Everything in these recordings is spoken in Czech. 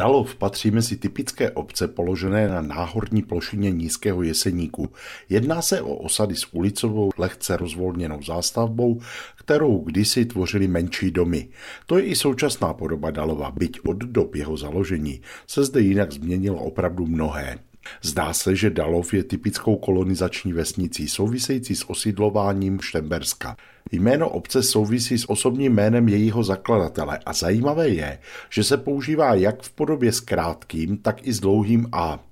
Dalov patří mezi typické obce položené na náhorní plošině nízkého jeseníku. Jedná se o osady s ulicovou, lehce rozvolněnou zástavbou, kterou kdysi tvořily menší domy. To je i současná podoba Dalova, byť od dob jeho založení se zde jinak změnilo opravdu mnohé. Zdá se, že Dalov je typickou kolonizační vesnicí související s osídlováním Štemberska. Jméno obce souvisí s osobním jménem jejího zakladatele a zajímavé je, že se používá jak v podobě s krátkým, tak i s dlouhým A.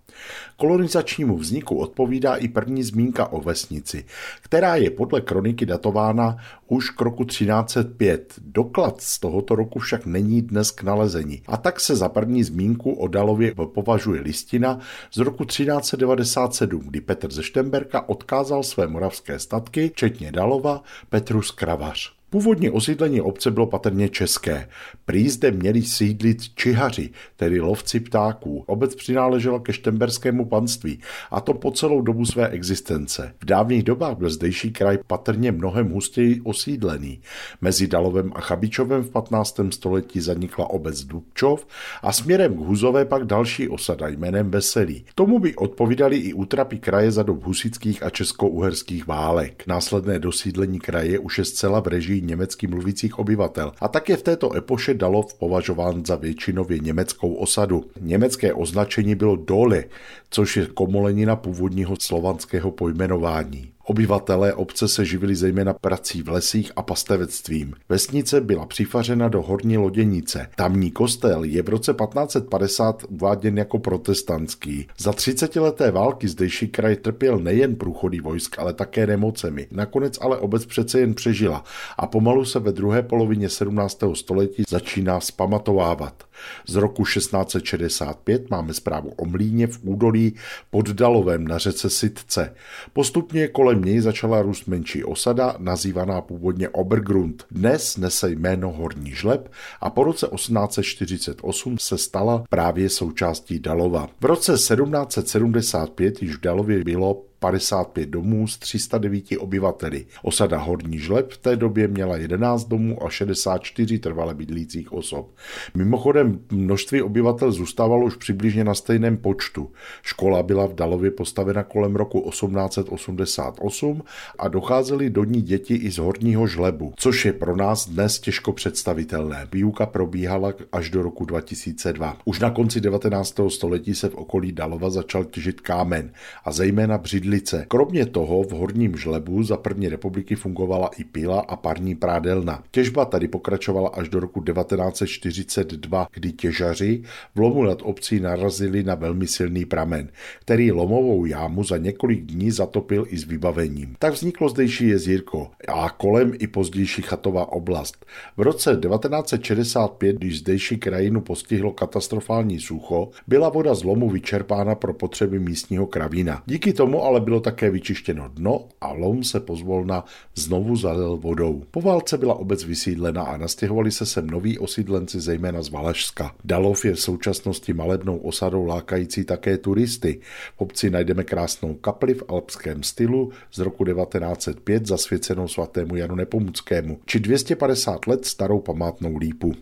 Kolonizačnímu vzniku odpovídá i první zmínka o vesnici, která je podle kroniky datována už k roku 1305. Doklad z tohoto roku však není dnes k nalezení. A tak se za první zmínku o Dalově považuje listina z roku 1397, kdy Petr ze Štemberka odkázal své moravské statky, včetně Dalova, Petrus Kravař. Původní osídlení obce bylo patrně české. Prý zde měli sídlit čihaři, tedy lovci ptáků. Obec přináležela ke štemberskému panství, a to po celou dobu své existence. V dávných dobách byl zdejší kraj patrně mnohem hustěji osídlený. Mezi Dalovem a Chabičovem v 15. století zanikla obec Dubčov a směrem k Huzové pak další osada jménem Veselý. Tomu by odpovídali i útrapy kraje za dob husických a česko-uherských válek. Následné dosídlení kraje už je zcela v režii německy mluvících obyvatel a tak je v této epoše Dalov považován za většinově německou osadu. Německé označení bylo Dole, což je komolenina původního slovanského pojmenování. Obyvatelé obce se živili zejména prací v lesích a pastevectvím. Vesnice byla přifařena do Horní Loděnice. Tamní kostel je v roce 1550 uváděn jako protestantský. Za 30 leté války zdejší kraj trpěl nejen průchody vojsk, ale také nemocemi. Nakonec ale obec přece jen přežila a pomalu se ve druhé polovině 17. století začíná spamatovávat. Z roku 1665 máme zprávu o mlíně v údolí pod Dalovem na řece Sitce. Postupně kolem něj začala růst menší osada, nazývaná původně Obergrund. Dnes nese jméno Horní žleb a po roce 1848 se stala právě součástí Dalova. V roce 1775 již v Dalově bylo 55 domů s 309 obyvateli. Osada Horní Žleb v té době měla 11 domů a 64 trvale bydlících osob. Mimochodem množství obyvatel zůstávalo už přibližně na stejném počtu. Škola byla v Dalově postavena kolem roku 1888 a docházely do ní děti i z Horního Žlebu, což je pro nás dnes těžko představitelné. Výuka probíhala až do roku 2002. Už na konci 19. století se v okolí Dalova začal těžit kámen a zejména břidlí Bydlice. Kromě toho v Horním Žlebu za první republiky fungovala i pila a parní prádelna. Těžba tady pokračovala až do roku 1942, kdy těžaři v lomu nad obcí narazili na velmi silný pramen, který lomovou jámu za několik dní zatopil i s vybavením. Tak vzniklo zdejší jezírko a kolem i pozdější chatová oblast. V roce 1965, když zdejší krajinu postihlo katastrofální sucho, byla voda z lomu vyčerpána pro potřeby místního kravína. Díky tomu ale ale bylo také vyčištěno dno a lom se pozvolna znovu zalil vodou. Po válce byla obec vysídlena a nastěhovali se sem noví osídlenci zejména z Valašska. Dalov je v současnosti malebnou osadou lákající také turisty. V obci najdeme krásnou kapli v alpském stylu z roku 1905 zasvěcenou svatému Janu Nepomuckému, či 250 let starou památnou lípu.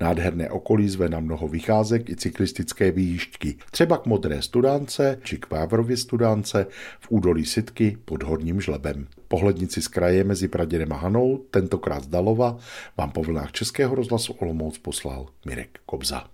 Nádherné okolí zve na mnoho vycházek i cyklistické výjížďky, třeba k Modré studánce či k Vávrově studánce v údolí Sitky pod Horním žlebem. Pohlednici z kraje mezi Pradědem a Hanou, tentokrát z Dalova, vám po vlnách Českého rozhlasu Olomouc poslal Mirek Kobza.